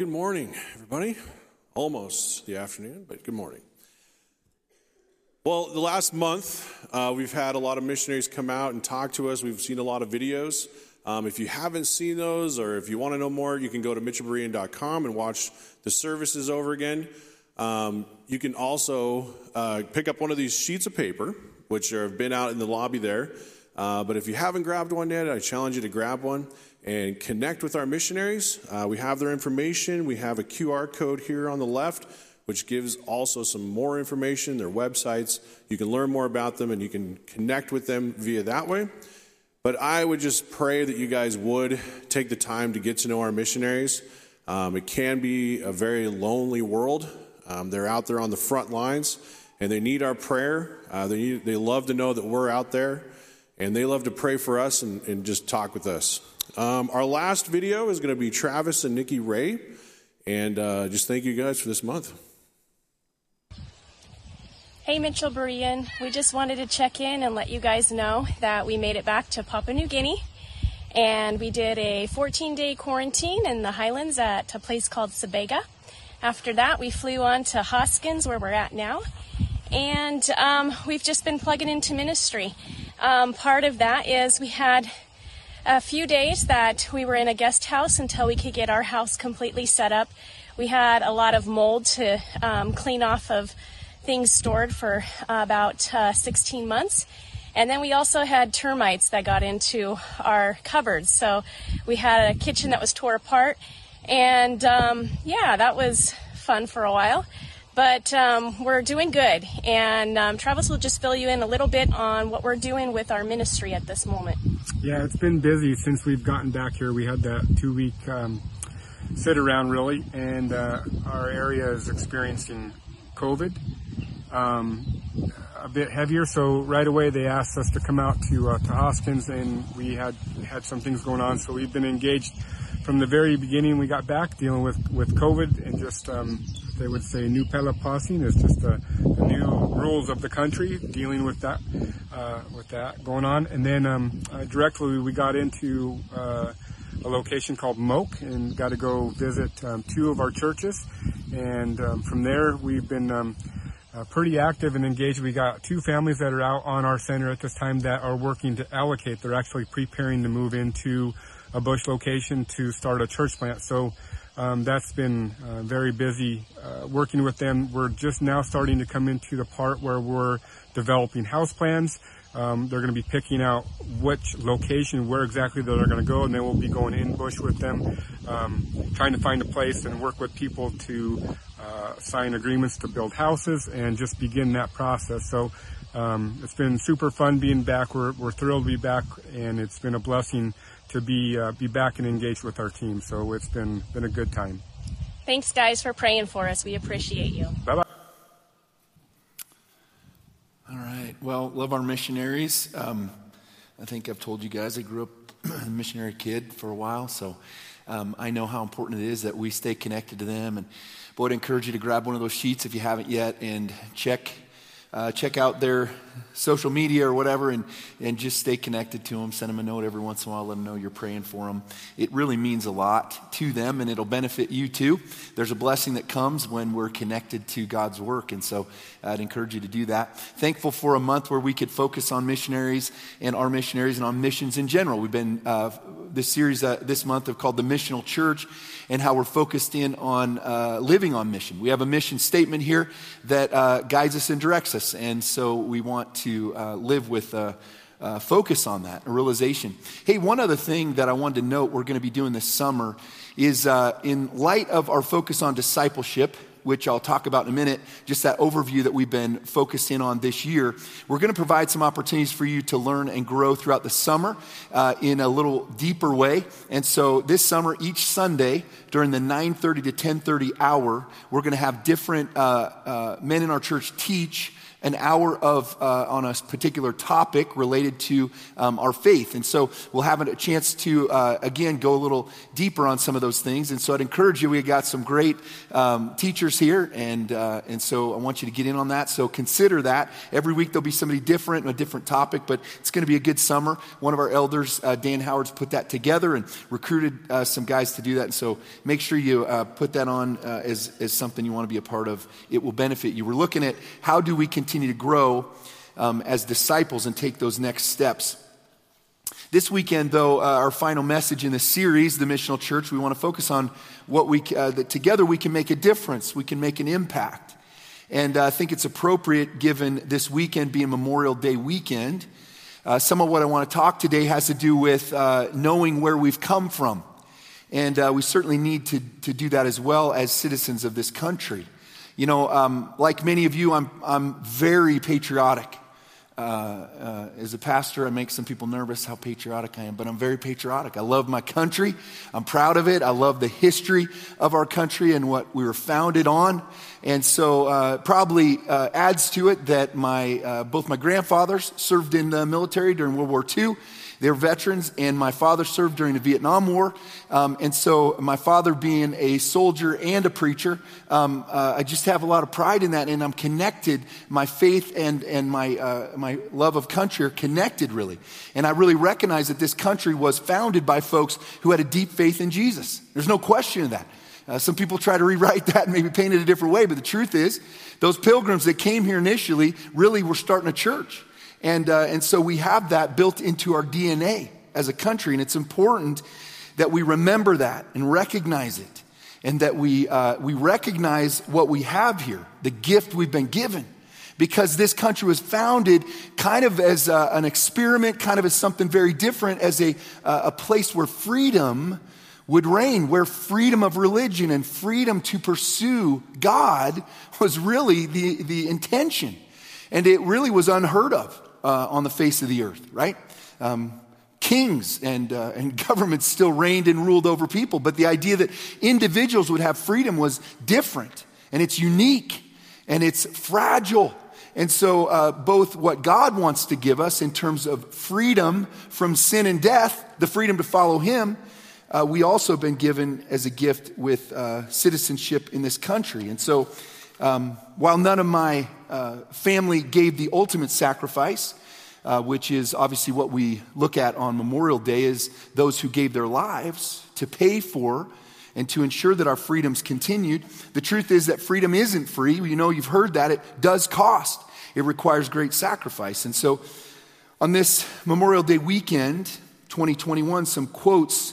good morning, everybody. Almost the afternoon, but good morning. Well, the last month, uh, we've had a lot of missionaries come out and talk to us. We've seen a lot of videos. Um, if you haven't seen those or if you want to know more, you can go to mitchellberean.com and watch the services over again. Um, you can also uh, pick up one of these sheets of paper, which have been out in the lobby there. Uh, but if you haven't grabbed one yet, I challenge you to grab one and connect with our missionaries. Uh, we have their information. We have a QR code here on the left, which gives also some more information, their websites. You can learn more about them and you can connect with them via that way. But I would just pray that you guys would take the time to get to know our missionaries. Um, it can be a very lonely world. Um, they're out there on the front lines and they need our prayer. Uh, they, need, they love to know that we're out there and they love to pray for us and, and just talk with us. Um, our last video is going to be Travis and Nikki Ray. And uh, just thank you guys for this month. Hey, Mitchell Berean. We just wanted to check in and let you guys know that we made it back to Papua New Guinea. And we did a 14 day quarantine in the highlands at a place called Sabega. After that, we flew on to Hoskins, where we're at now. And um, we've just been plugging into ministry. Um, part of that is we had a few days that we were in a guest house until we could get our house completely set up. We had a lot of mold to um, clean off of things stored for about uh, 16 months. And then we also had termites that got into our cupboards. So we had a kitchen that was tore apart. And um, yeah, that was fun for a while. But um, we're doing good. And um, Travis will just fill you in a little bit on what we're doing with our ministry at this moment. Yeah, it's been busy since we've gotten back here. We had that two week um, sit around, really, and uh, our area is experiencing COVID. Um, a bit heavier, so right away they asked us to come out to uh, to Hoskins, and we had had some things going on, so we've been engaged from the very beginning. We got back dealing with with COVID and just um, they would say new passing is just the, the, new rules of the country dealing with that uh, with that going on. And then um, uh, directly we got into uh, a location called Moke and got to go visit um, two of our churches. And um, from there we've been um, uh, pretty active and engaged. We got two families that are out on our center at this time that are working to allocate. They're actually preparing to move into a bush location to start a church plant. So um, that's been uh, very busy uh, working with them. We're just now starting to come into the part where we're developing house plans. Um, they're going to be picking out which location, where exactly they're going to go, and then we'll be going in bush with them, um, trying to find a place and work with people to uh, sign agreements to build houses and just begin that process. So um, it's been super fun being back. We're, we're thrilled to be back, and it's been a blessing to be uh, be back and engaged with our team. So it's been been a good time. Thanks, guys, for praying for us. We appreciate you. Bye bye. All right. Well, love our missionaries. Um, I think I've told you guys I grew up a missionary kid for a while, so um, I know how important it is that we stay connected to them. And boy, I'd encourage you to grab one of those sheets if you haven't yet and check uh, check out their social media or whatever and, and just stay connected to them. Send them a note every once in a while. Let them know you're praying for them. It really means a lot to them and it'll benefit you too. There's a blessing that comes when we're connected to God's work. And so I'd encourage you to do that. Thankful for a month where we could focus on missionaries and our missionaries and on missions in general. We've been, uh, this series uh, this month of called The Missional Church and how we're focused in on uh, living on mission. We have a mission statement here that uh, guides us and directs us. And so we want to uh, live with a, uh, focus on that, a realization. Hey, one other thing that I wanted to note we're going to be doing this summer is uh, in light of our focus on discipleship which I'll talk about in a minute, just that overview that we've been focused in on this year. We're going to provide some opportunities for you to learn and grow throughout the summer uh, in a little deeper way. And so this summer, each Sunday during the 9:30 to 10:30 hour, we're going to have different uh, uh, men in our church teach an hour of uh, on a particular topic related to um, our faith. And so we'll have a chance to uh, again go a little deeper on some of those things. And so i'd encourage you we got some great um, teachers here and uh, and so i want you to get in on that. So consider that. Every week there'll be somebody different and a different topic but it's going to be a good summer. One of our elders uh, dan howard's put that together and recruited uh, some guys to do that. And so make sure you uh, put that on as, as something you want to be a part of. It will benefit you. We're looking at how do we continue continue to grow um, as disciples and take those next steps. This weekend, though, uh, our final message in the series, The Missional Church, we want to focus on what we, uh, that together we can make a difference, we can make an impact. And uh, I think it's appropriate given this weekend being Memorial Day weekend. Uh, some of what I want to talk today has to do with uh, knowing where we've come from. And uh, we certainly need to, to do that as well as citizens of this country. You know, um, like many of you, I'm, I'm very patriotic. Uh, uh, as a pastor, I make some people nervous how patriotic I am, but I'm very patriotic. I love my country. I'm proud of it. I love the history of our country and what we were founded on. And so, uh, probably uh, adds to it that my, uh, both my grandfathers served in the military during World War II they're veterans, and my father served during the Vietnam War. Um, and so, my father being a soldier and a preacher, um, uh, I just have a lot of pride in that, and I'm connected. My faith and, and my, uh, my love of country are connected, really. And I really recognize that this country was founded by folks who had a deep faith in Jesus. There's no question of that. Uh, some people try to rewrite that and maybe paint it a different way, but the truth is, those pilgrims that came here initially really were starting a church. And, uh, and so we have that built into our DNA as a country. And it's important that we remember that and recognize it. And that we, uh, we recognize what we have here, the gift we've been given. Because this country was founded kind of as a, an experiment, kind of as something very different, as a, a place where freedom would reign, where freedom of religion and freedom to pursue God was really the, the intention. And it really was unheard of uh, on the face of the earth, right? Um, kings and, uh, and governments still reigned and ruled over people, but the idea that individuals would have freedom was different and it's unique and it's fragile. And so, uh, both what God wants to give us in terms of freedom from sin and death, the freedom to follow Him, uh, we also been given as a gift with uh, citizenship in this country. And so, um, while none of my uh, family gave the ultimate sacrifice, uh, which is obviously what we look at on Memorial Day, is those who gave their lives to pay for and to ensure that our freedoms continued. The truth is that freedom isn't free. You know, you've heard that. It does cost, it requires great sacrifice. And so, on this Memorial Day weekend, 2021, some quotes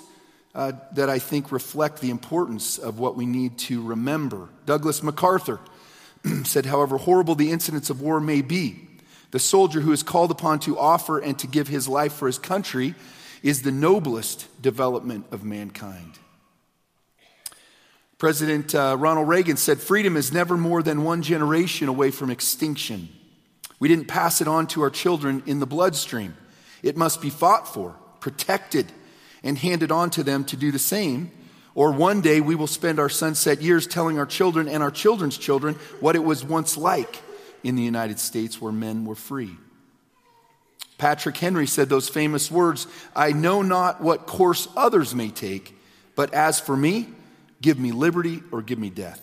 uh, that I think reflect the importance of what we need to remember. Douglas MacArthur said, however horrible the incidents of war may be, the soldier who is called upon to offer and to give his life for his country is the noblest development of mankind. President uh, Ronald Reagan said, Freedom is never more than one generation away from extinction. We didn't pass it on to our children in the bloodstream. It must be fought for, protected, and handed on to them to do the same or one day we will spend our sunset years telling our children and our children's children what it was once like in the United States where men were free. Patrick Henry said those famous words I know not what course others may take, but as for me, give me liberty or give me death.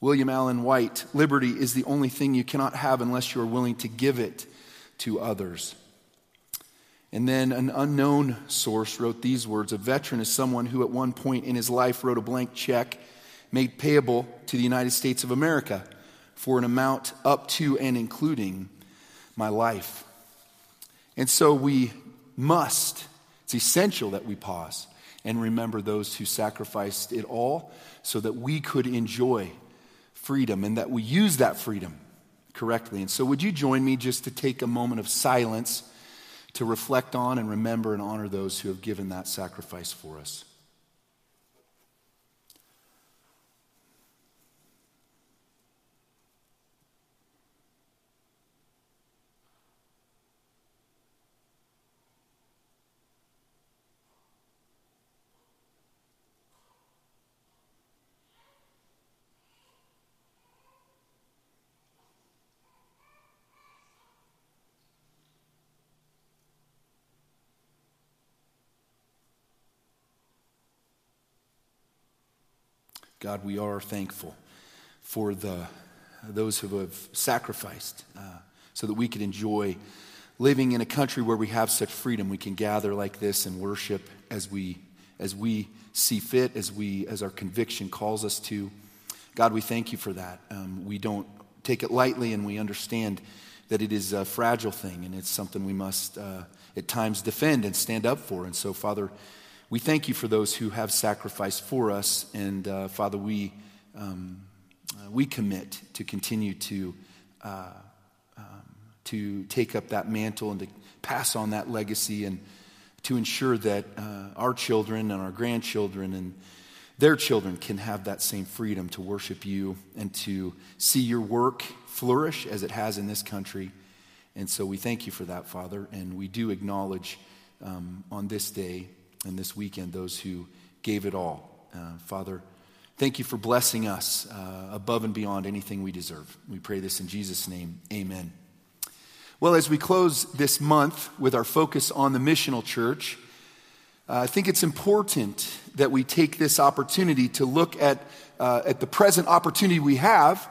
William Allen White, liberty is the only thing you cannot have unless you are willing to give it to others. And then an unknown source wrote these words A veteran is someone who, at one point in his life, wrote a blank check made payable to the United States of America for an amount up to and including my life. And so we must, it's essential that we pause and remember those who sacrificed it all so that we could enjoy freedom and that we use that freedom correctly. And so, would you join me just to take a moment of silence? To reflect on and remember and honor those who have given that sacrifice for us. God, we are thankful for the, those who have sacrificed uh, so that we could enjoy living in a country where we have such freedom. We can gather like this and worship as we, as we see fit, as, we, as our conviction calls us to. God, we thank you for that. Um, we don't take it lightly and we understand that it is a fragile thing and it's something we must uh, at times defend and stand up for. And so, Father, we thank you for those who have sacrificed for us. And uh, Father, we, um, uh, we commit to continue to, uh, um, to take up that mantle and to pass on that legacy and to ensure that uh, our children and our grandchildren and their children can have that same freedom to worship you and to see your work flourish as it has in this country. And so we thank you for that, Father. And we do acknowledge um, on this day and this weekend those who gave it all. Uh, Father, thank you for blessing us uh, above and beyond anything we deserve. We pray this in Jesus' name. Amen. Well, as we close this month with our focus on the missional church, uh, I think it's important that we take this opportunity to look at, uh, at the present opportunity we have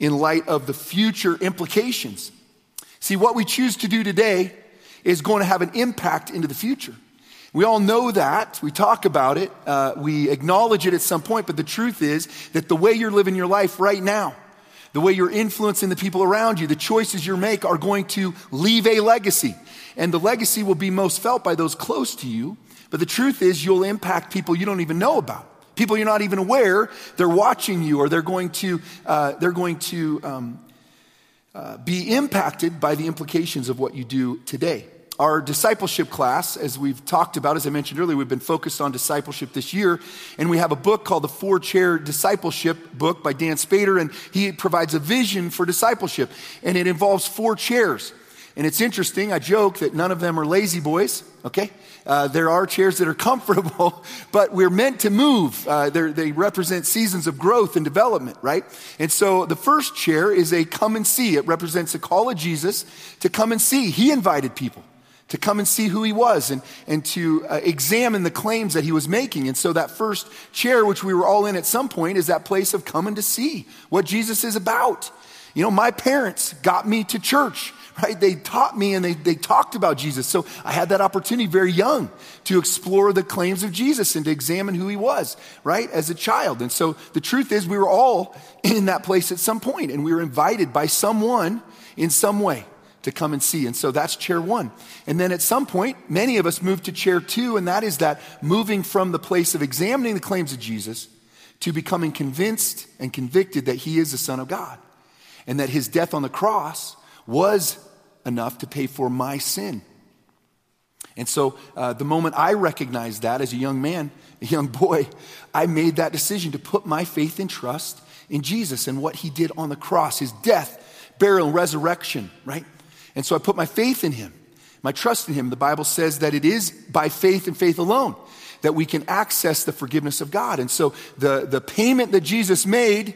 in light of the future implications. See, what we choose to do today is going to have an impact into the future. We all know that. We talk about it. Uh, we acknowledge it at some point. But the truth is that the way you're living your life right now, the way you're influencing the people around you, the choices you make are going to leave a legacy. And the legacy will be most felt by those close to you. But the truth is, you'll impact people you don't even know about. People you're not even aware they're watching you, or they're going to uh, they're going to um, uh, be impacted by the implications of what you do today. Our discipleship class, as we've talked about, as I mentioned earlier, we've been focused on discipleship this year, and we have a book called the Four Chair Discipleship book by Dann Spader, and he provides a vision for discipleship, and it involves four chairs. And it's interesting, I joke that none of them are lazy boys, okay? Uh, there are chairs that are comfortable, but we're meant to move. Uh, they represent seasons of growth and development, right? And so the first chair is a come and see. It represents a call of Jesus to come and see. He invited people to come and see who he was and, and to uh, examine the claims that he was making. And so that first chair, which we were all in at some point, is that place of coming to see what Jesus is about. You know, my parents got me to church right? They taught me and they, they talked about Jesus. So I had that opportunity very young to explore the claims of Jesus and to examine who he was, right? As a child. And so the truth is, we were all in that place at some point and we were invited by someone in some way to come and see. And so that's chair one. And then at some point, many of us move to chair two, and that is that moving from the place of examining the claims of Jesus to becoming convinced and convicted that he is the Son of God and that his death on the cross was enough to pay for my sin. And so, uh, the moment I recognized that as a young man, a young boy, I made that decision to put my faith and trust in Jesus and what he did on the cross, his death, burial, and resurrection, right? And so I put my faith in him, my trust in him. The Bible says that it is by faith and faith alone that we can access the forgiveness of God. And so the, the payment that Jesus made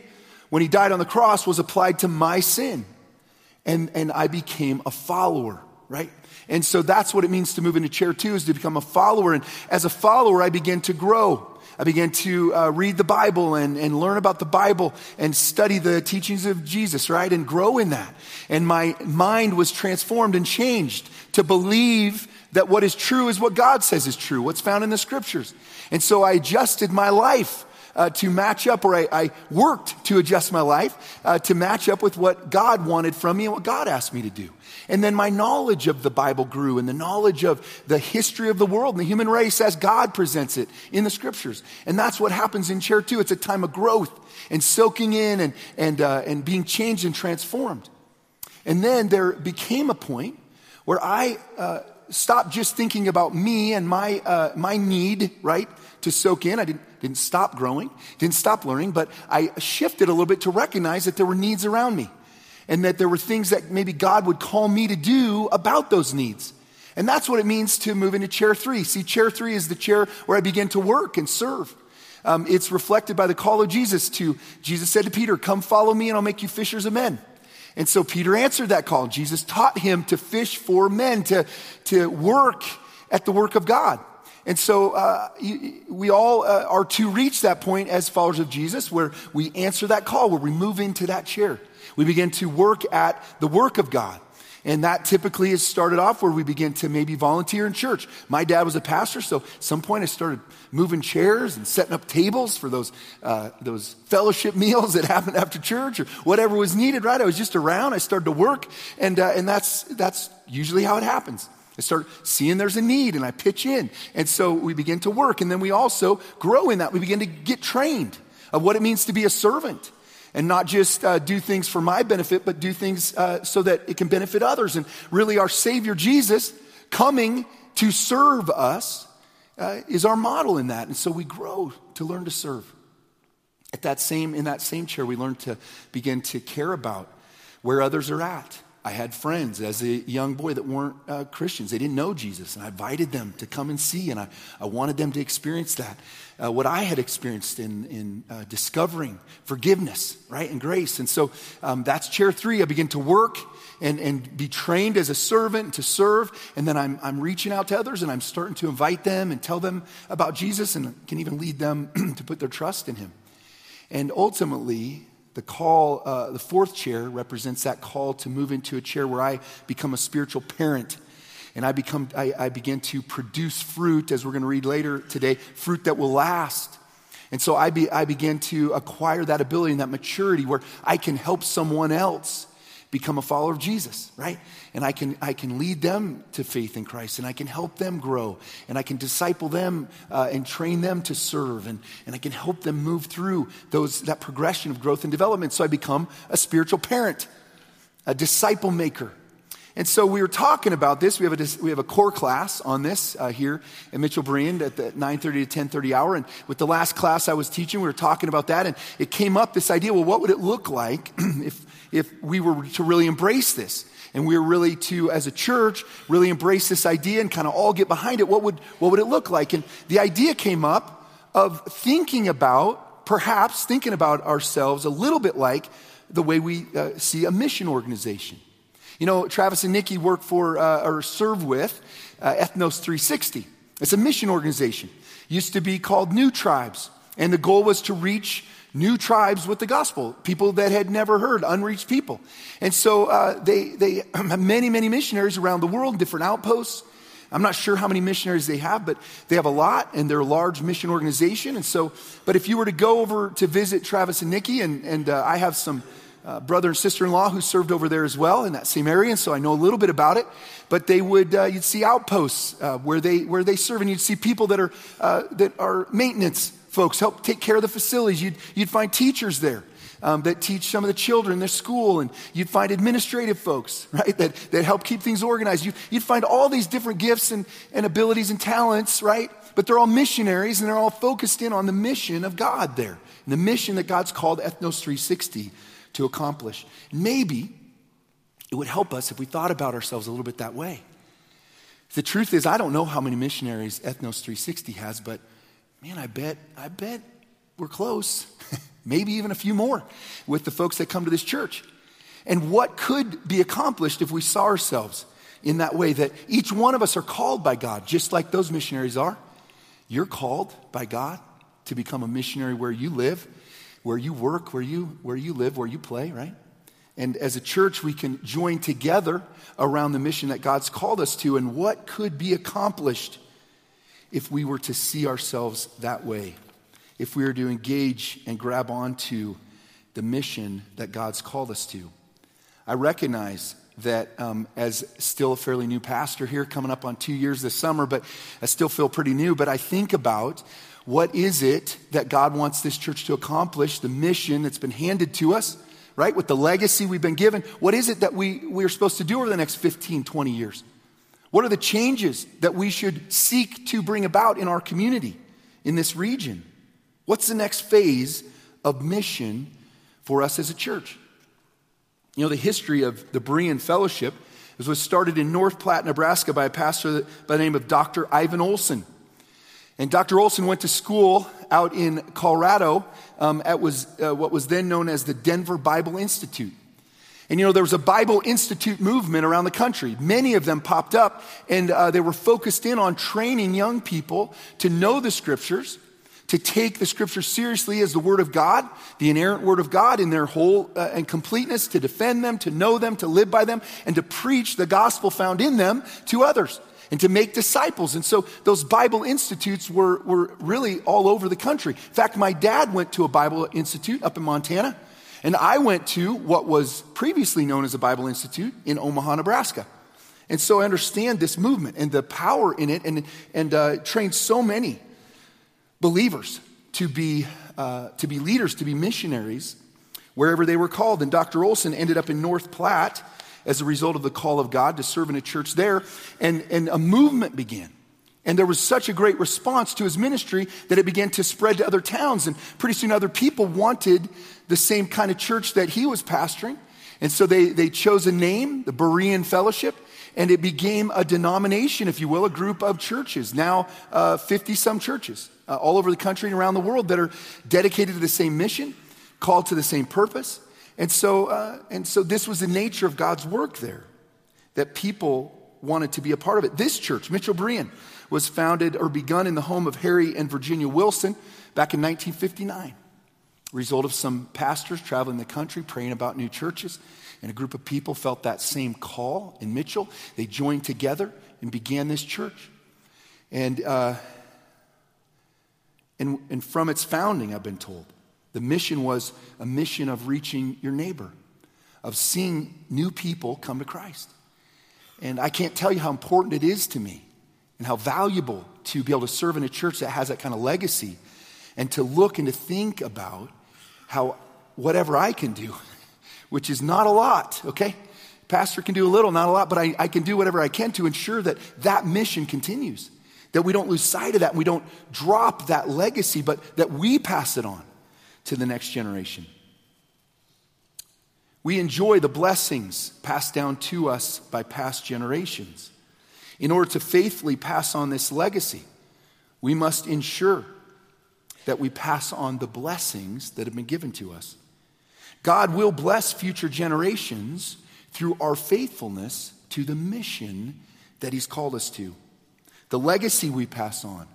when he died on the cross was applied to my sin and, and I became a follower, right? And so that's what it means to move into chair two is to become a follower. And as a follower, I begin to grow. I began to uh, read the Bible and, and learn about the Bible and study the teachings of Jesus, right? And grow in that. And my mind was transformed and changed to believe that what is true is what God says is true, what's found in the scriptures. And so I adjusted my life uh, to match up, or I, I, worked to adjust my life uh, to match up with what God wanted from me and what God asked me to do. And then my knowledge of the Bible grew and the knowledge of the history of the world and the human race as God presents it in the scriptures. And that's what happens in chair two. It's a time of growth and soaking in and, and, uh, and being changed and transformed. And then there became a point where I uh, stopped just thinking about me and my, uh, my need, right, to soak in. I didn't, didn't stop growing, didn't stop learning, but I shifted a little bit to recognize that there were needs around me and that there were things that maybe God would call me to do about those needs. And that's what it means to move into chair three. See, chair three is the chair where I begin to work and serve. Um, it's reflected by the call of Jesus to, Jesus said to Peter, Come follow me and I'll make you fishers of men. And so Peter answered that call. Jesus taught him to fish for men, to, to work at the work of God. And so uh, we all uh, are to reach that point as followers of Jesus where we answer that call, where we move into that chair. We begin to work at the work of God. And that typically is started off where we begin to maybe volunteer in church. My dad was a pastor, so at some point I started moving chairs and setting up tables for those, uh, those fellowship meals that happened after church or whatever was needed, right? I was just around. I started to work, and, uh, and that's, that's usually how it happens. I start seeing there's a need and I pitch in. And so we begin to work. And then we also grow in that. We begin to get trained of what it means to be a servant and not just uh, do things for my benefit, but do things uh, so that it can benefit others. And really, our Savior Jesus coming to serve us uh, is our model in that. And so we grow to learn to serve. At that same, in that same chair, we learn to begin to care about where others are at. I had friends as a young boy that weren't uh, Christians. They didn't know Jesus, and I invited them to come and see, and I, I wanted them to experience that. Uh, what I had experienced in, in uh, discovering forgiveness, right, and grace. And so um, that's chair three. I begin to work and, and be trained as a servant to serve, and then I'm, I'm reaching out to others and I'm starting to invite them and tell them about Jesus and can even lead them to put their trust in Him. And ultimately, the call, uh, the fourth chair represents that call to move into a chair where I become a spiritual parent. And I, become, I, I begin to produce fruit, as we're going to read later today, fruit that will last. And so I, be, I begin to acquire that ability and that maturity where I can help someone else become a follower of Jesus, right? And I can, I can lead them to faith in Christ and I can help them grow and I can disciple them uh, and train them to serve and, and I can help them move through those, that progression of growth and development. So I become a spiritual parent, a disciple maker. And so we were talking about this. We have a, we have a core class on this uh, here at Mitchell Berean at the 9.30 to 10.30 hour. And with the last class I was teaching, we were talking about that. And it came up, this idea, well, what would it look like if if we were to really embrace this and we were really to, as a church, really embrace this idea and kind of all get behind it, what would, what would it look like? And the idea came up of thinking about, perhaps thinking about ourselves a little bit like the way we uh, see a mission organization. You know, Travis and Nikki work for uh, or serve with uh, Ethnos 360. It's a mission organization. Used to be called New Tribes. And the goal was to reach new tribes with the gospel, people that had never heard, unreached people. And so uh, they, they many, many missionaries around the world, different outposts. I'm not sure how many missionaries they have, but they have a lot, and they're a large mission organization. And so, but if you were to go over to visit Travis and Nikki, and, and uh, I have some uh, brother and sister-in-law who served over there as well in that same area, and so I know a little bit about it. But they would, uh, you'd see outposts uh, where they where they serve, and you'd see people that are uh, that are maintenance folks, help take care of the facilities. You'd, you'd find teachers there. Um, that teach some of the children their school, and you'd find administrative folks, right, that, that help keep things organized. You, would find all these different gifts and, and abilities and talents, right? But they're all missionaries, and they're all focused in on the mission of God there, the mission that God's called Ethnos 360 to accomplish. Maybe it would help us if we thought about ourselves a little bit that way. The truth is, I don't know how many missionaries Ethnos 360 has, but man, I bet, I bet we're close. Maybe even a few more with the folks that come to this church. And what could be accomplished if we saw ourselves in that way that each one of us are called by God, just like those missionaries are. You're called by God to become a missionary where you live, where you work, where you, where you live, where you play, right? And as a church, we can join together around the mission that God's called us to and what could be accomplished if we were to see ourselves that way, if we were to engage and grab onto the mission that God's called us to. I recognize that um, as still a fairly new pastor here, coming up on two years this summer, but I still feel pretty new. But I think about what is it that God wants this church to accomplish, the mission that's been handed to us, right? With the legacy we've been given. What is it that we, we're supposed to do over the next 15, 20 years? What are the changes that we should seek to bring about in our community, in this region? What's the next phase of mission for us as a church? You know, the history of the Berean Fellowship was started in North Platte, Nebraska by a pastor by the name of Dr. Ivan Olson. And Dr. Olson went to school out in Colorado um, at was, uh, what was then known as the Denver Bible Institute. And you know, there was a Bible Institute movement around the country. Many of them popped up, and uh, they were focused in on training young people to know the scriptures, to take the scriptures seriously as the Word of God, the inerrant Word of God in their whole uh, and completeness, to defend them, to know them, to live by them, and to preach the gospel found in them to others, and to make disciples. And so those Bible institutes were, were really all over the country. In fact, my dad went to a Bible institute up in Montana. And I went to what was previously known as a Bible Institute in Omaha, Nebraska. And so I understand this movement and the power in it and, and uh, trained so many believers to be, uh, to be leaders, to be missionaries wherever they were called. And Dr. Olson ended up in North Platte as a result of the call of God to serve in a church there. And, and a movement began. And there was such a great response to his ministry that it began to spread to other towns. And pretty soon, other people wanted the same kind of church that he was pastoring. And so they, they chose a name, the Berean Fellowship, and it became a denomination, if you will, a group of churches. Now, 50 uh, some churches uh, all over the country and around the world that are dedicated to the same mission, called to the same purpose. And so, uh, and so this was the nature of God's work there, that people wanted to be a part of it. This church, Mitchell Berean, was founded or begun in the home of Harry and Virginia Wilson back in 1959 result of some pastors traveling the country praying about new churches. And a group of people felt that same call in Mitchell. They joined together and began this church. And, uh, and, and from its founding, I've been told, the mission was a mission of reaching your neighbor, of seeing new people come to Christ. And I can't tell you how important it is to me and how valuable to be able to serve in a church that has that kind of legacy and to look and to think about how whatever I can do, which is not a lot, okay? Pastor can do a little, not a lot, but I, I can do whatever I can to ensure that that mission continues. That we don't lose sight of that and we don't drop that legacy, but that we pass it on to the next generation. We enjoy the blessings passed down to us by past generations. In order to faithfully pass on this legacy, we must ensure that we pass on the blessings that have been given to us. God will bless future generations through our faithfulness to the mission that He's called us to. The legacy we pass on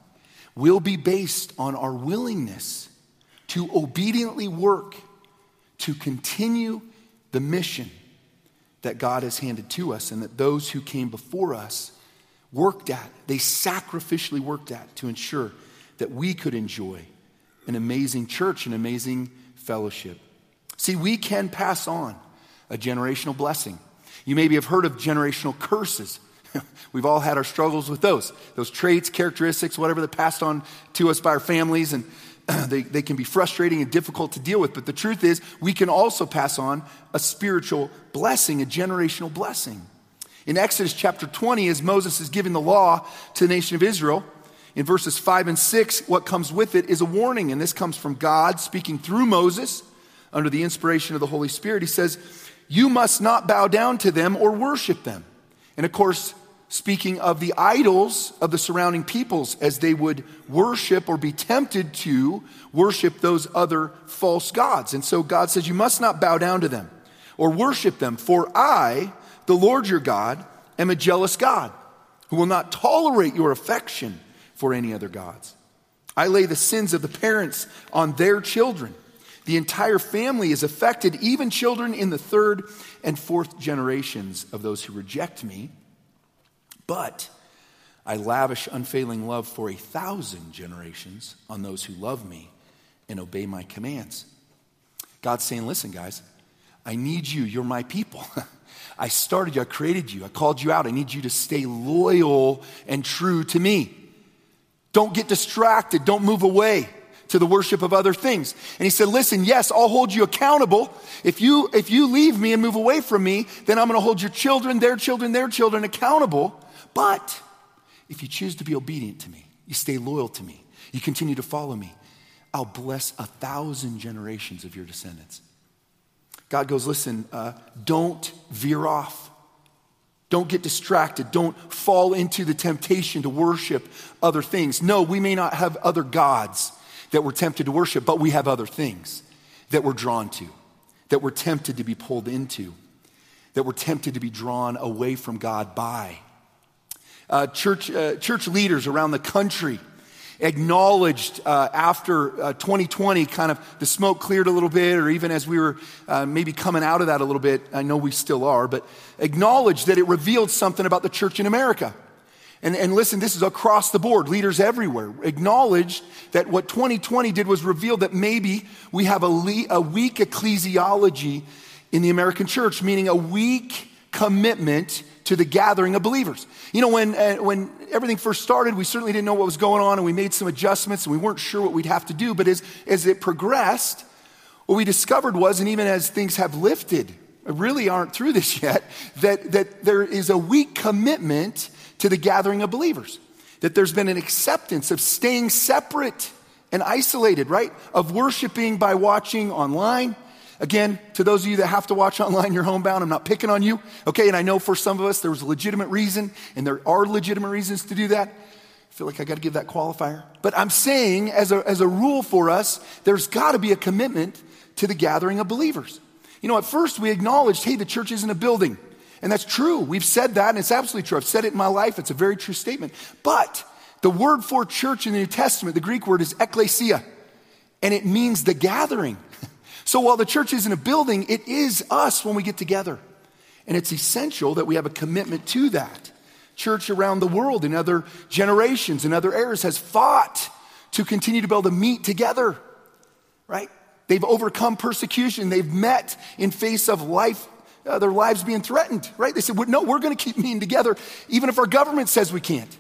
will be based on our willingness to obediently work to continue the mission that God has handed to us and that those who came before us worked at, they sacrificially worked at to ensure that we could enjoy an amazing church, an amazing fellowship. See, we can pass on a generational blessing. You maybe have heard of generational curses. We've all had our struggles with those. Those traits, characteristics, whatever that passed on to us by our families, and they, they can be frustrating and difficult to deal with. But the truth is, we can also pass on a spiritual blessing, a generational blessing. In Exodus chapter 20, as Moses is giving the law to the nation of Israel, in verses 5 and 6, what comes with it is a warning, and this comes from God speaking through Moses under the inspiration of the Holy Spirit. He says, You must not bow down to them or worship them. And of course, speaking of the idols of the surrounding peoples as they would worship or be tempted to worship those other false gods. And so God says, You must not bow down to them or worship them, for I, the Lord your God, am a jealous God who will not tolerate your affection for any other gods. I lay the sins of the parents on their children. The entire family is affected, even children in the third and fourth generations of those who reject me. But I lavish unfailing love for a thousand generations on those who love me and obey my commands. God's saying, listen, guys, I need you. You're my people. I started you, I created you, I called you out. I need you to stay loyal and true to me. Don't get distracted. Don't move away to the worship of other things. And he said, listen, yes, I'll hold you accountable. If you, if you leave me and move away from me, then I'm going to hold your children, their children, their children accountable. But if you choose to be obedient to me, you stay loyal to me, you continue to follow me, I'll bless a thousand generations of your descendants. God goes, listen, uh, don't veer off. Don't get distracted. Don't fall into the temptation to worship other things. No, we may not have other gods that we're tempted to worship, but we have other things that we're drawn to, that we're tempted to be pulled into. that we're tempted to be drawn away from God by. Uh, church, uh, church leaders around the country acknowledged uh, after uh, 2020, kind of the smoke cleared a little bit, or even as we were uh, maybe coming out of that a little bit, I know we still are, but acknowledged that it revealed something about the church in America. And, and listen, this is across the board, leaders everywhere acknowledged that what 2020 did was reveal that maybe we have a, le- a weak ecclesiology in the American church, meaning a weak commitment to the gathering of believers. You know, when, uh, when everything first started, we certainly didn't know what was going on and we made some adjustments and we weren't sure what we'd have to do. But as, as it progressed, what we discovered was, and even as things have lifted, I really aren't through this yet, that, that there is a weak commitment to the gathering of believers. That there's been an acceptance of staying separate and isolated, right? Of worshiping by watching online Again, to those of you that have to watch online, you're homebound. I'm not picking on you. Okay, and I know for some of us there was a legitimate reason, and there are legitimate reasons to do that. I feel like I got to give that qualifier. But I'm saying, as a, as a rule for us, there's got to be a commitment to the gathering of believers. You know, at first we acknowledged, hey, the church isn't a building. And that's true. We've said that, and it's absolutely true. I've said it in my life. It's a very true statement. But the word for church in the New Testament, the Greek word is ekklesia, and it means the gathering. So while the church isn't a building, it is us when we get together. And it's essential that we have a commitment to that. Church around the world in other generations and other eras has fought to continue to be able to meet together, right? They've overcome persecution. They've met in face of life, uh, their lives being threatened, right? They said, no, we're going to keep meeting together even if our government says we can't.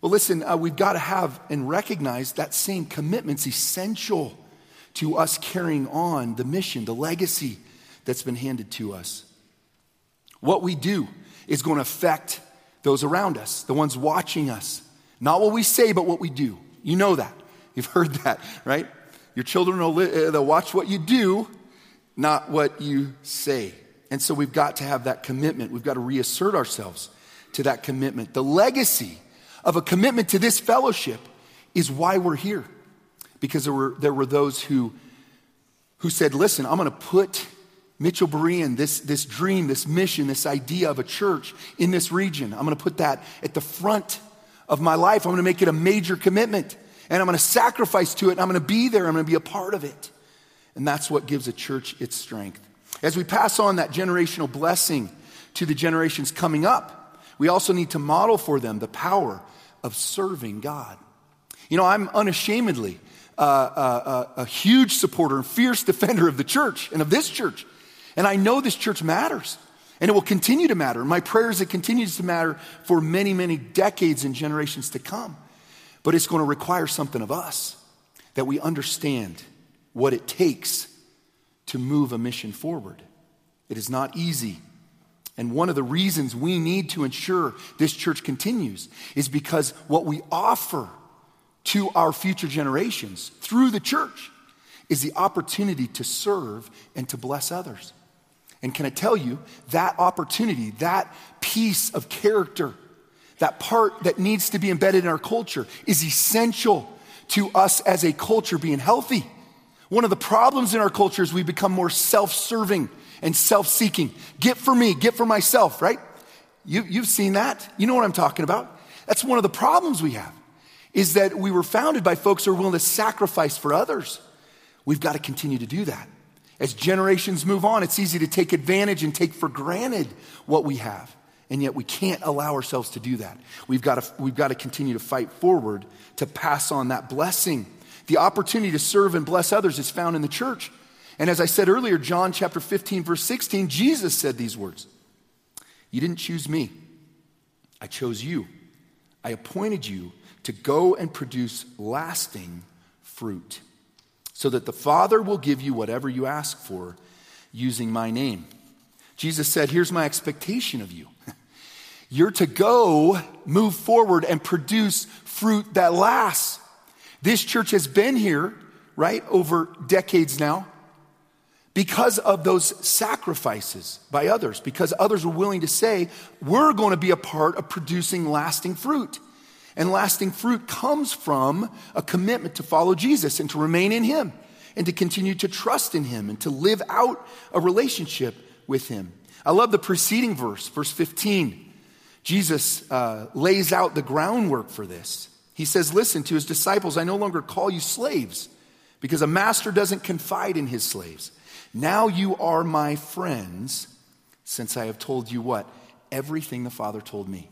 Well, listen, uh, we've got to have and recognize that same commitment's essential to us carrying on the mission, the legacy that's been handed to us. What we do is going to affect those around us, the ones watching us. Not what we say, but what we do. You know that. You've heard that, right? Your children will li- uh, they'll watch what you do, not what you say. And so we've got to have that commitment. We've got to reassert ourselves to that commitment. The legacy of a commitment to this fellowship is why we're here because there were, there were those who, who said, listen, I'm going to put Mitchell Berean, this, this dream, this mission, this idea of a church in this region. I'm going to put that at the front of my life. I'm going to make it a major commitment. And I'm going to sacrifice to it. And I'm going to be there. I'm going to be a part of it. And that's what gives a church its strength. As we pass on that generational blessing to the generations coming up, we also need to model for them the power of serving God. You know, I'm unashamedly a huge supporter and fierce defender of the church and of this church. And I know this church matters. And it will continue to matter. My prayer is it continues to matter for many, many decades and generations to come. But it's going to require something of us that we understand what it takes to move a mission forward. It is not easy. And one of the reasons we need to ensure this church continues is because what we offer to our future generations through the church is the opportunity to serve and to bless others. And can I tell you, that opportunity, that piece of character, that part that needs to be embedded in our culture is essential to us as a culture being healthy. One of the problems in our culture is we become more self serving and self seeking. Get for me, get for myself, right? You, you've seen that. You know what I'm talking about. That's one of the problems we have is that we were founded by folks who are willing to sacrifice for others. We've got to continue to do that. As generations move on, it's easy to take advantage and take for granted what we have. And yet we can't allow ourselves to do that. We've got to, we've got to continue to fight forward to pass on that blessing. The opportunity to serve and bless others is found in the church. And as I said earlier, John chapter 15, verse 16, Jesus said these words You didn't choose me, I chose you. I appointed you to go and produce lasting fruit, so that the Father will give you whatever you ask for using my name. Jesus said, Here's my expectation of you. You're to go, move forward, and produce fruit that lasts. This church has been here, right, over decades now because of those sacrifices by others, because others were willing to say, We're going to be a part of producing lasting fruit. And lasting fruit comes from a commitment to follow Jesus and to remain in Him and to continue to trust in Him and to live out a relationship with him. I love the preceding verse, verse 15. Jesus uh, lays out the groundwork for this. He says, Listen to his disciples, I no longer call you slaves because a master doesn't confide in his slaves. Now you are my friends since I have told you what? Everything the Father told me.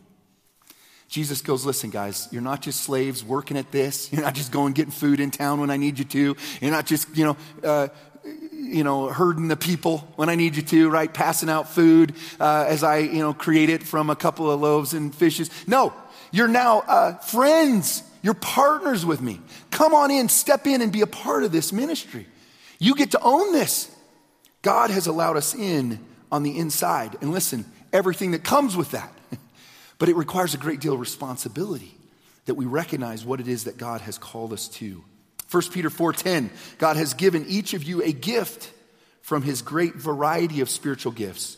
Jesus goes, Listen, guys, you're not just slaves working at this. You're not just going getting food in town when I need you to. You're not just, you know, uh, you know, herding the people when I need you to, right? Passing out food uh, as I, you know, create it from a couple of loaves and fishes. No, you're now uh, friends. You're partners with me. Come on in, step in, and be a part of this ministry. You get to own this. God has allowed us in on the inside. And listen, everything that comes with that. But it requires a great deal of responsibility that we recognize what it is that God has called us to. 1 Peter 4:10 God has given each of you a gift from his great variety of spiritual gifts.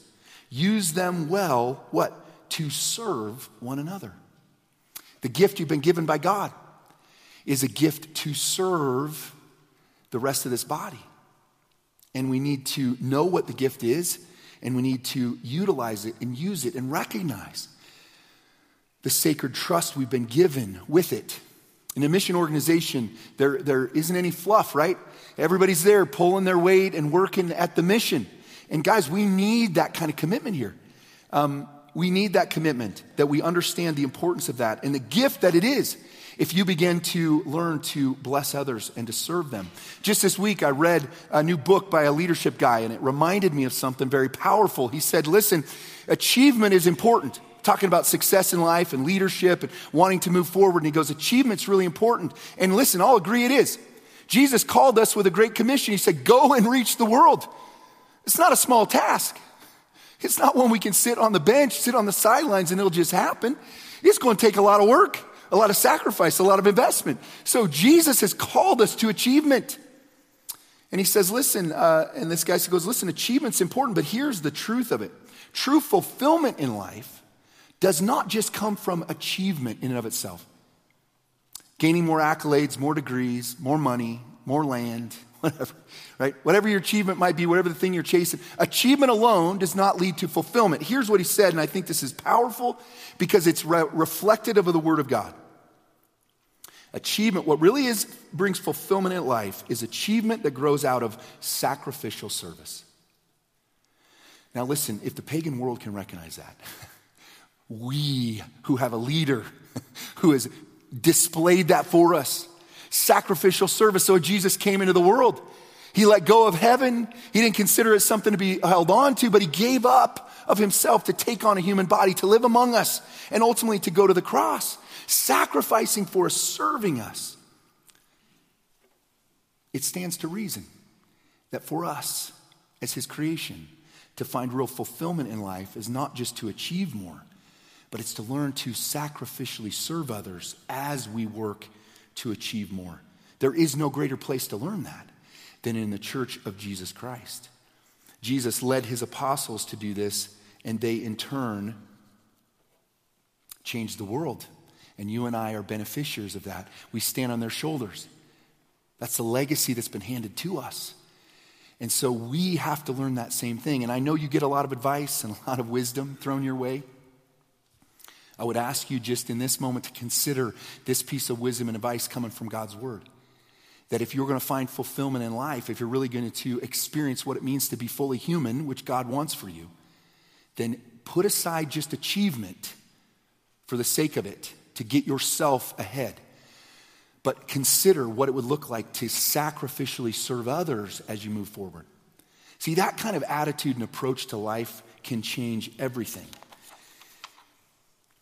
Use them well what? To serve one another. The gift you've been given by God is a gift to serve the rest of this body. And we need to know what the gift is, and we need to utilize it and use it and recognize the sacred trust we've been given with it in a mission organization, there, there isn't any fluff, right? Everybody's there pulling their weight and working at the mission. And guys, we need that kind of commitment here. Um, we need that commitment that we understand the importance of that and the gift that it is if you begin to learn to bless others and to serve them. Just this week, I read a new book by a leadership guy, and it reminded me of something very powerful. He said, Listen, achievement is important talking about success in life and leadership and wanting to move forward. And he goes, Achievement's really important. And listen, I'll agree it is. Jesus called us with a great commission. He said, Go and reach the world. It's not a small task. It's not one we can sit on the bench, sit on the sidelines, and it'll just happen. It's going to take a lot of work, a lot of sacrifice, a lot of investment. So Jesus has called us to achievement. And he says, Listen, uh, and this guy goes, Listen, achievement's important, but here's the truth of it true fulfillment in life does not just come from achievement in and of itself. Gaining more accolades, more degrees, more money, more land, whatever, right? Whatever your achievement might be, whatever the thing you're chasing, achievement alone does not lead to fulfillment. Here's what he said, and I think this is powerful because it's re- reflective of the Word of God. Achievement, what really is brings fulfillment in life, is achievement that grows out of sacrificial service. Now, listen, if the pagan world can recognize that, We who have a leader who has displayed that for us. Sacrificial service. So Jesus came into the world. He let go of heaven. He didn't consider it something to be held on to, but he gave up of himself to take on a human body, to live among us, and ultimately to go to the cross, sacrificing for us, serving us. It stands to reason that for us, as his creation, to find real fulfillment in life is not just to achieve more, but it's to learn to sacrificially serve others as we work to achieve more. There is no greater place to learn that than in the church of Jesus Christ. Jesus led his apostles to do this, and they in turn changed the world. And you and I are beneficiaries of that. We stand on their shoulders. That's the legacy that's been handed to us. And so we have to learn that same thing. And I know you get a lot of advice and a lot of wisdom thrown your way. I would ask you just in this moment to consider this piece of wisdom and advice coming from God's Word. That if you're going to find fulfillment in life, if you're really going to experience what it means to be fully human, which God wants for you, then put aside just achievement for the sake of it to get yourself ahead. But consider what it would look like to sacrificially serve others as you move forward. See, that kind of attitude and approach to life can change everything.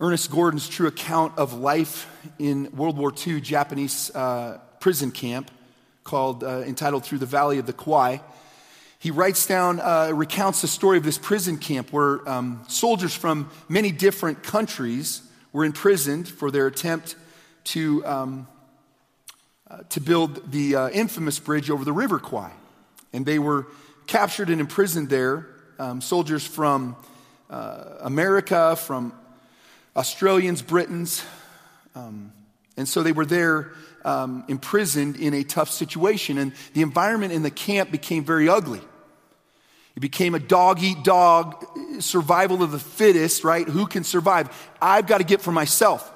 Ernest Gordon's true account of life in World War II Japanese uh, prison camp, called uh, entitled "Through the Valley of the Kwai." He writes down, uh, recounts the story of this prison camp where um, soldiers from many different countries were imprisoned for their attempt to um, uh, to build the uh, infamous bridge over the River Kwai, and they were captured and imprisoned there. Um, soldiers from uh, America, from Australians, Britons. Um, and so they were there um, imprisoned in a tough situation. And the environment in the camp became very ugly. It became a dog eat dog, survival of the fittest, right? Who can survive? I've got to get for myself.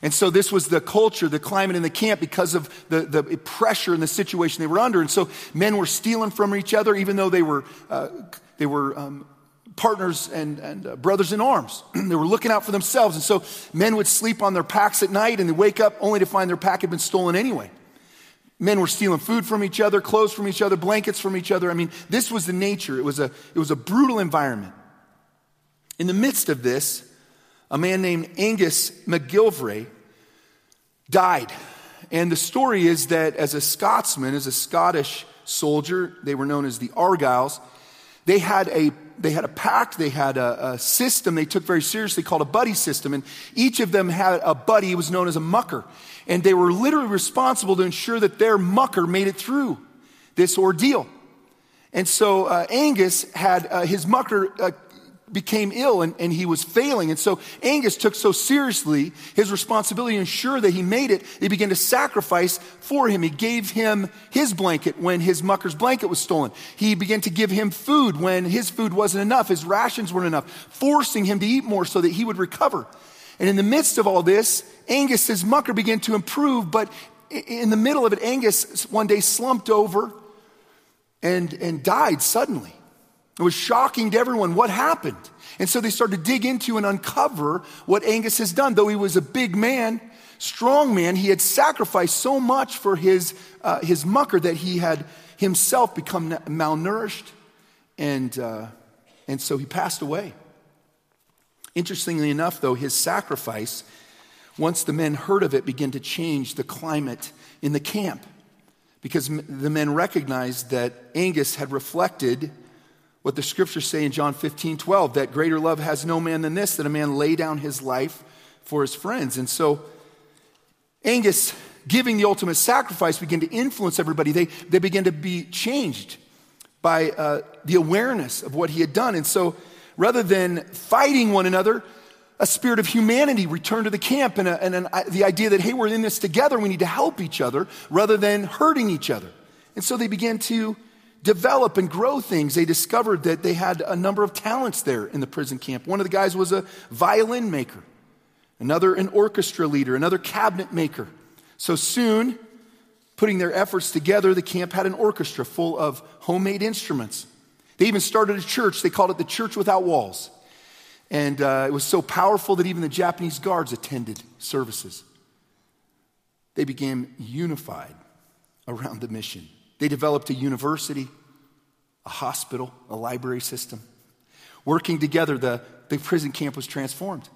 And so this was the culture, the climate in the camp because of the, the pressure and the situation they were under. And so men were stealing from each other, even though they were, uh, they were um, partners and, and uh, brothers in arms. they were looking out for themselves. And so men would sleep on their packs at night and they wake up only to find their pack had been stolen anyway. Men were stealing food from each other, clothes from each other, blankets from each other. I mean, this was the nature. It was a, it was a brutal environment. In the midst of this, a man named Angus MacGillivray died. And the story is that as a Scotsman, as a Scottish soldier, they were known as the Argylls, they had a they had a pact, they had a, a, system they took very seriously called a buddy system. And each of them had a buddy who was known as a mucker. And they were literally responsible to ensure that their mucker made it through this ordeal. And so uh, Angus had uh, his mucker uh, became ill and, and he was failing. And so Angus took so seriously his responsibility to ensure that he made it, he began to sacrifice for him. He gave him his blanket when his mucker's blanket was stolen. He began to give him food when his food wasn't enough, his rations weren't enough, forcing him to eat more so that he would recover. And in the midst of all this, Angus's mucker began to improve, but in the middle of it, Angus one day slumped over and, and died suddenly. It was shocking to everyone what happened. And so they started to dig into and uncover what Angus has done. Though he was a big man, strong man, he had sacrificed so much for his, uh, his mucker that he had himself become malnourished. And, uh, and so he passed away. Interestingly enough, though, his sacrifice, once the men heard of it, began to change the climate in the camp because the men recognized that Angus had reflected what the scriptures say in John 15, 12, that greater love has no man than this, that a man lay down his life for his friends. And so Angus giving the ultimate sacrifice began to influence everybody. They, they began to be changed by uh, the awareness of what he had done. And so rather than fighting one another, a spirit of humanity returned to the camp and, a, and an, the idea that, hey, we're in this together, we need to help each other rather than hurting each other. And so they began to develop and grow things. They discovered that they had a number of talents there in the prison camp. One of the guys was a violin maker, another, an orchestra leader, another cabinet maker. So soon, putting their efforts together, the camp had an orchestra full of homemade instruments. They even started a church. They called it the Church Without Walls. And uh, it was so powerful that even the Japanese guards attended services. They became unified around the mission. They developed a university, a hospital, a library system. Working together, the, the prison camp was transformed.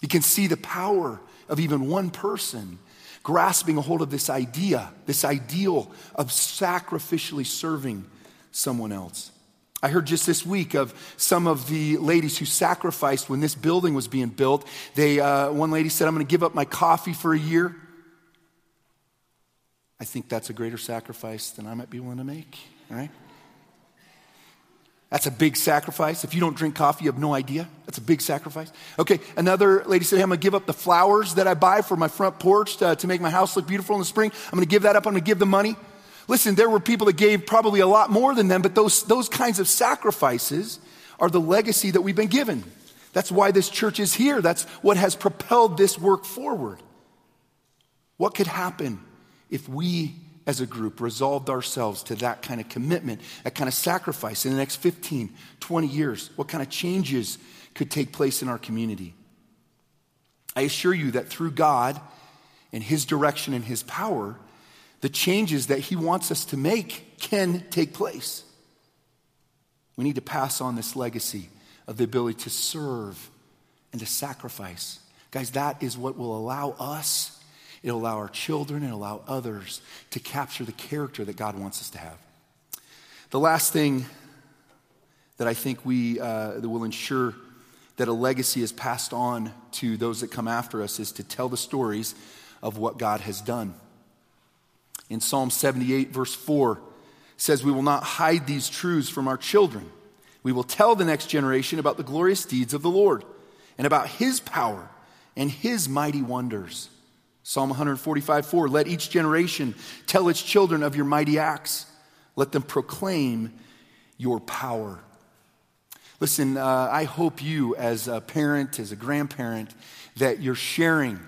You can see the power of even one person grasping a hold of this idea, this ideal of sacrificially serving someone else. I heard just this week of some of the ladies who sacrificed when this building was being built. They, uh, one lady said, I'm going to give up my coffee for a year. I think that's a greater sacrifice than I might be willing to make, all right? That's a big sacrifice. If you don't drink coffee, you have no idea. That's a big sacrifice. Okay, another lady said, hey, I'm gonna give up the flowers that I buy for my front porch to, to make my house look beautiful in the spring. I'm gonna give that up. I'm gonna give the money. Listen, there were people that gave probably a lot more than them, but those, those kinds of sacrifices are the legacy that we've been given. That's why this church is here. That's what has propelled this work forward. What could happen if we as a group resolved ourselves to that kind of commitment, that kind of sacrifice in the next 15, 20 years, what kind of changes could take place in our community? I assure you that through God and His direction and His power, the changes that He wants us to make can take place. We need to pass on this legacy of the ability to serve and to sacrifice. Guys, that is what will allow us It'll allow our children and allow others to capture the character that God wants us to have. The last thing that I think we uh, that will ensure that a legacy is passed on to those that come after us is to tell the stories of what God has done. In Psalm 78, verse 4, says, We will not hide these truths from our children. We will tell the next generation about the glorious deeds of the Lord and about his power and his mighty wonders. Psalm 145 4 Let each generation tell its children of your mighty acts. Let them proclaim your power. Listen, uh, I hope you, as a parent, as a grandparent, that you're sharing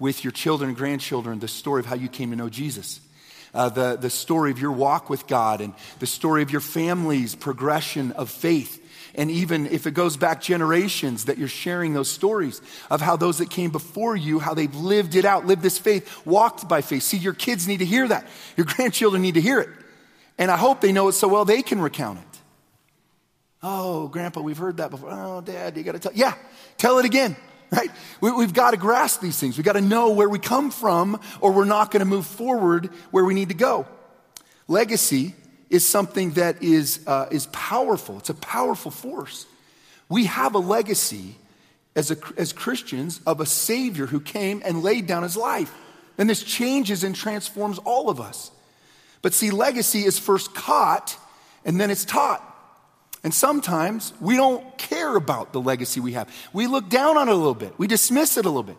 with your children and grandchildren the story of how you came to know Jesus. Uh, the, the story of your walk with God and the story of your family's progression of faith. And even if it goes back generations, that you're sharing those stories of how those that came before you, how they've lived it out, lived this faith, walked by faith. See, your kids need to hear that. Your grandchildren need to hear it. And I hope they know it so well they can recount it. Oh, Grandpa, we've heard that before. Oh, Dad, you got to tell. Yeah, tell it again right? We, have got to grasp these things. We've got to know where we come from, or we're not going to move forward where we need to go. Legacy is something that is, uh, is powerful, it's a powerful force. We have a legacy as, a, as Christians of a Savior who came and laid down his life. And this changes and transforms all of us. But see, legacy is first caught and then it's taught. And sometimes we don't care about the legacy we have. We look down on it a little bit, we dismiss it a little bit.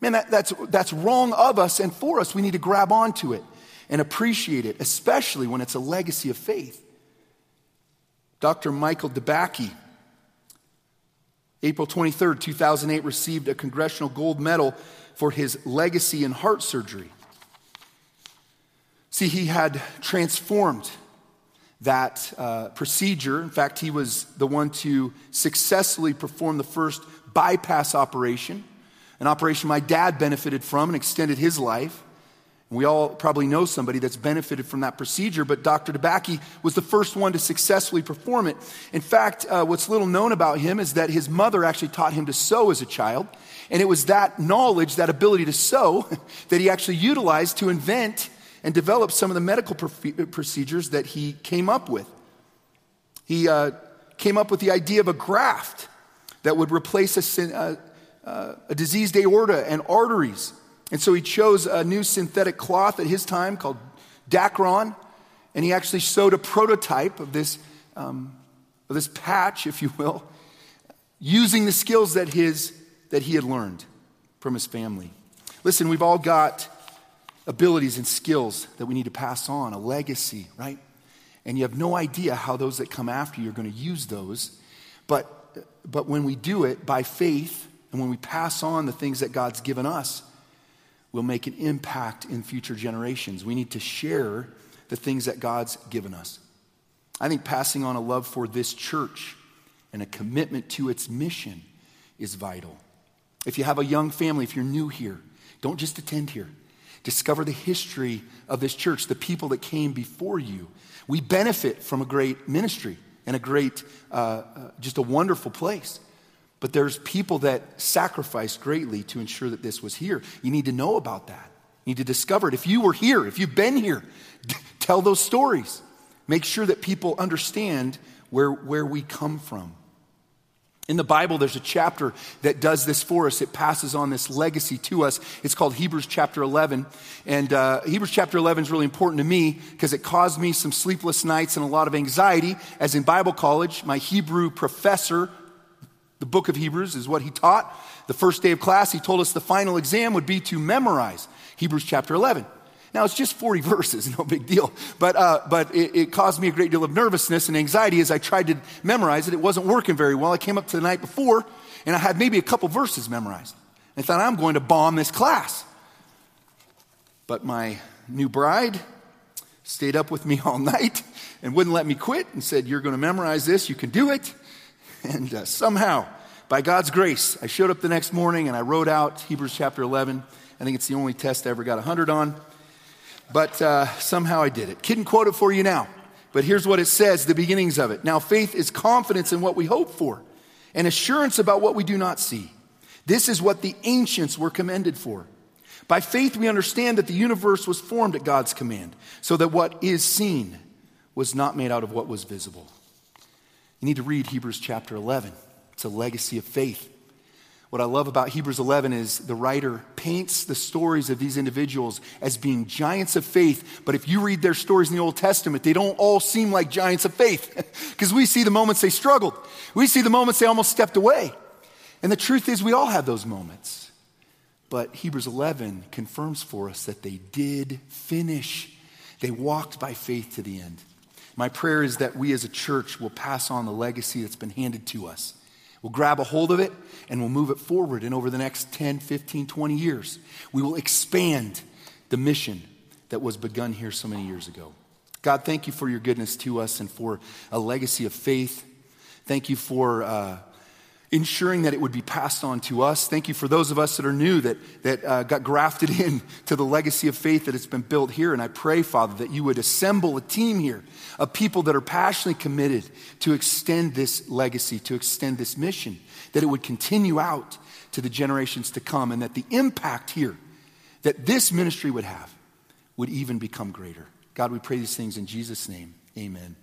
Man, that, that's, that's wrong of us and for us. We need to grab onto it and appreciate it, especially when it's a legacy of faith. Dr. Michael DeBakey, April 23rd, 2008, received a Congressional Gold Medal for his legacy in heart surgery. See, he had transformed that uh, procedure. In fact, he was the one to successfully perform the first bypass operation, an operation my dad benefited from and extended his life. We all probably know somebody that's benefited from that procedure, but Dr. DeBakey was the first one to successfully perform it. In fact, uh, what's little known about him is that his mother actually taught him to sew as a child, and it was that knowledge, that ability to sew, that he actually utilized to invent and develop some of the medical procedures that he came up with. He uh, came up with the idea of a graft that would replace a, uh, uh, a diseased aorta and arteries. And so he chose a new synthetic cloth at his time called Dacron, and he actually sewed a prototype of this, um, of this patch, if you will, using the skills that, his, that he had learned from his family. Listen, we've all got abilities and skills that we need to pass on, a legacy, right? And you have no idea how those that come after you are going to use those. But, but when we do it by faith and when we pass on the things that God's given us, we'll make an impact in future generations. We need to share the things that God's given us. I think passing on a love for this church and a commitment to its mission is vital. If you have a young family, if you're new here, don't just attend here. Discover the history of this church, the people that came before you. We benefit from a great ministry and a great, uh, uh, just a wonderful place. But there's people that sacrificed greatly to ensure that this was here. You need to know about that. You need to discover it. If you were here, if you've been here, tell those stories. Make sure that people understand where, where we come from. In the Bible, there's a chapter that does this for us. It passes on this legacy to us. It's called Hebrews chapter 11. And uh, Hebrews chapter 11 is really important to me because it caused me some sleepless nights and a lot of anxiety. As in Bible college, my Hebrew professor, the book of Hebrews is what he taught. The first day of class, he told us the final exam would be to memorize Hebrews chapter 11. Now, it's just 40 verses, no big deal. But, uh, but it, it, caused me a great deal of nervousness and anxiety as I tried to memorize it. It wasn't working very well. I came up to the night before and I had maybe a couple verses memorized. I thought, I'm going to bomb this class. But my new bride stayed up with me all night and wouldn't let me quit and said, You're going to memorize this, you can do it. And uh, somehow, by God's grace, I showed up the next morning and I wrote out Hebrews chapter 11. I think it's the only test I ever got 100 on but uh, somehow I did it. Couldn't quote it for you now, but here's what it says the beginnings of it. Now, faith is confidence in what we hope for and assurance about what we do not see. This is what the ancients were commended for. By faith, we understand that the universe was formed at God's command, so that what is seen was not made out of what was visible. You need to read Hebrews chapter 11. It's a legacy of faith. What I love about Hebrews 11 is the writer paints the stories of these individuals as being giants of faith. But if you read their stories in the Old Testament, they don't all seem like giants of faith because we see the moments they struggled. We see the moments they almost stepped away. And the truth is, we all have those moments. But Hebrews 11 confirms for us that they did finish. They walked by faith to the end. My prayer is that we as a church will pass on the legacy that's been handed to us. We'll grab a hold of it and we'll move it forward. And over the next 10, 15, 20 years, we will expand the mission that was begun here so many years ago. God, thank you for your goodness to us and for a legacy of faith. Thank you for uh, ensuring that it would be passed on to us. Thank you for those of us that are new that, that uh, got grafted in to the legacy of faith that has been built here. And I pray, Father, that you would assemble a team here of people that are passionately committed to extend this legacy, to extend this mission, that it would continue out to the generations to come, and that the impact here that this ministry would have would even become greater. God, we pray these things in Jesus' name. Amen.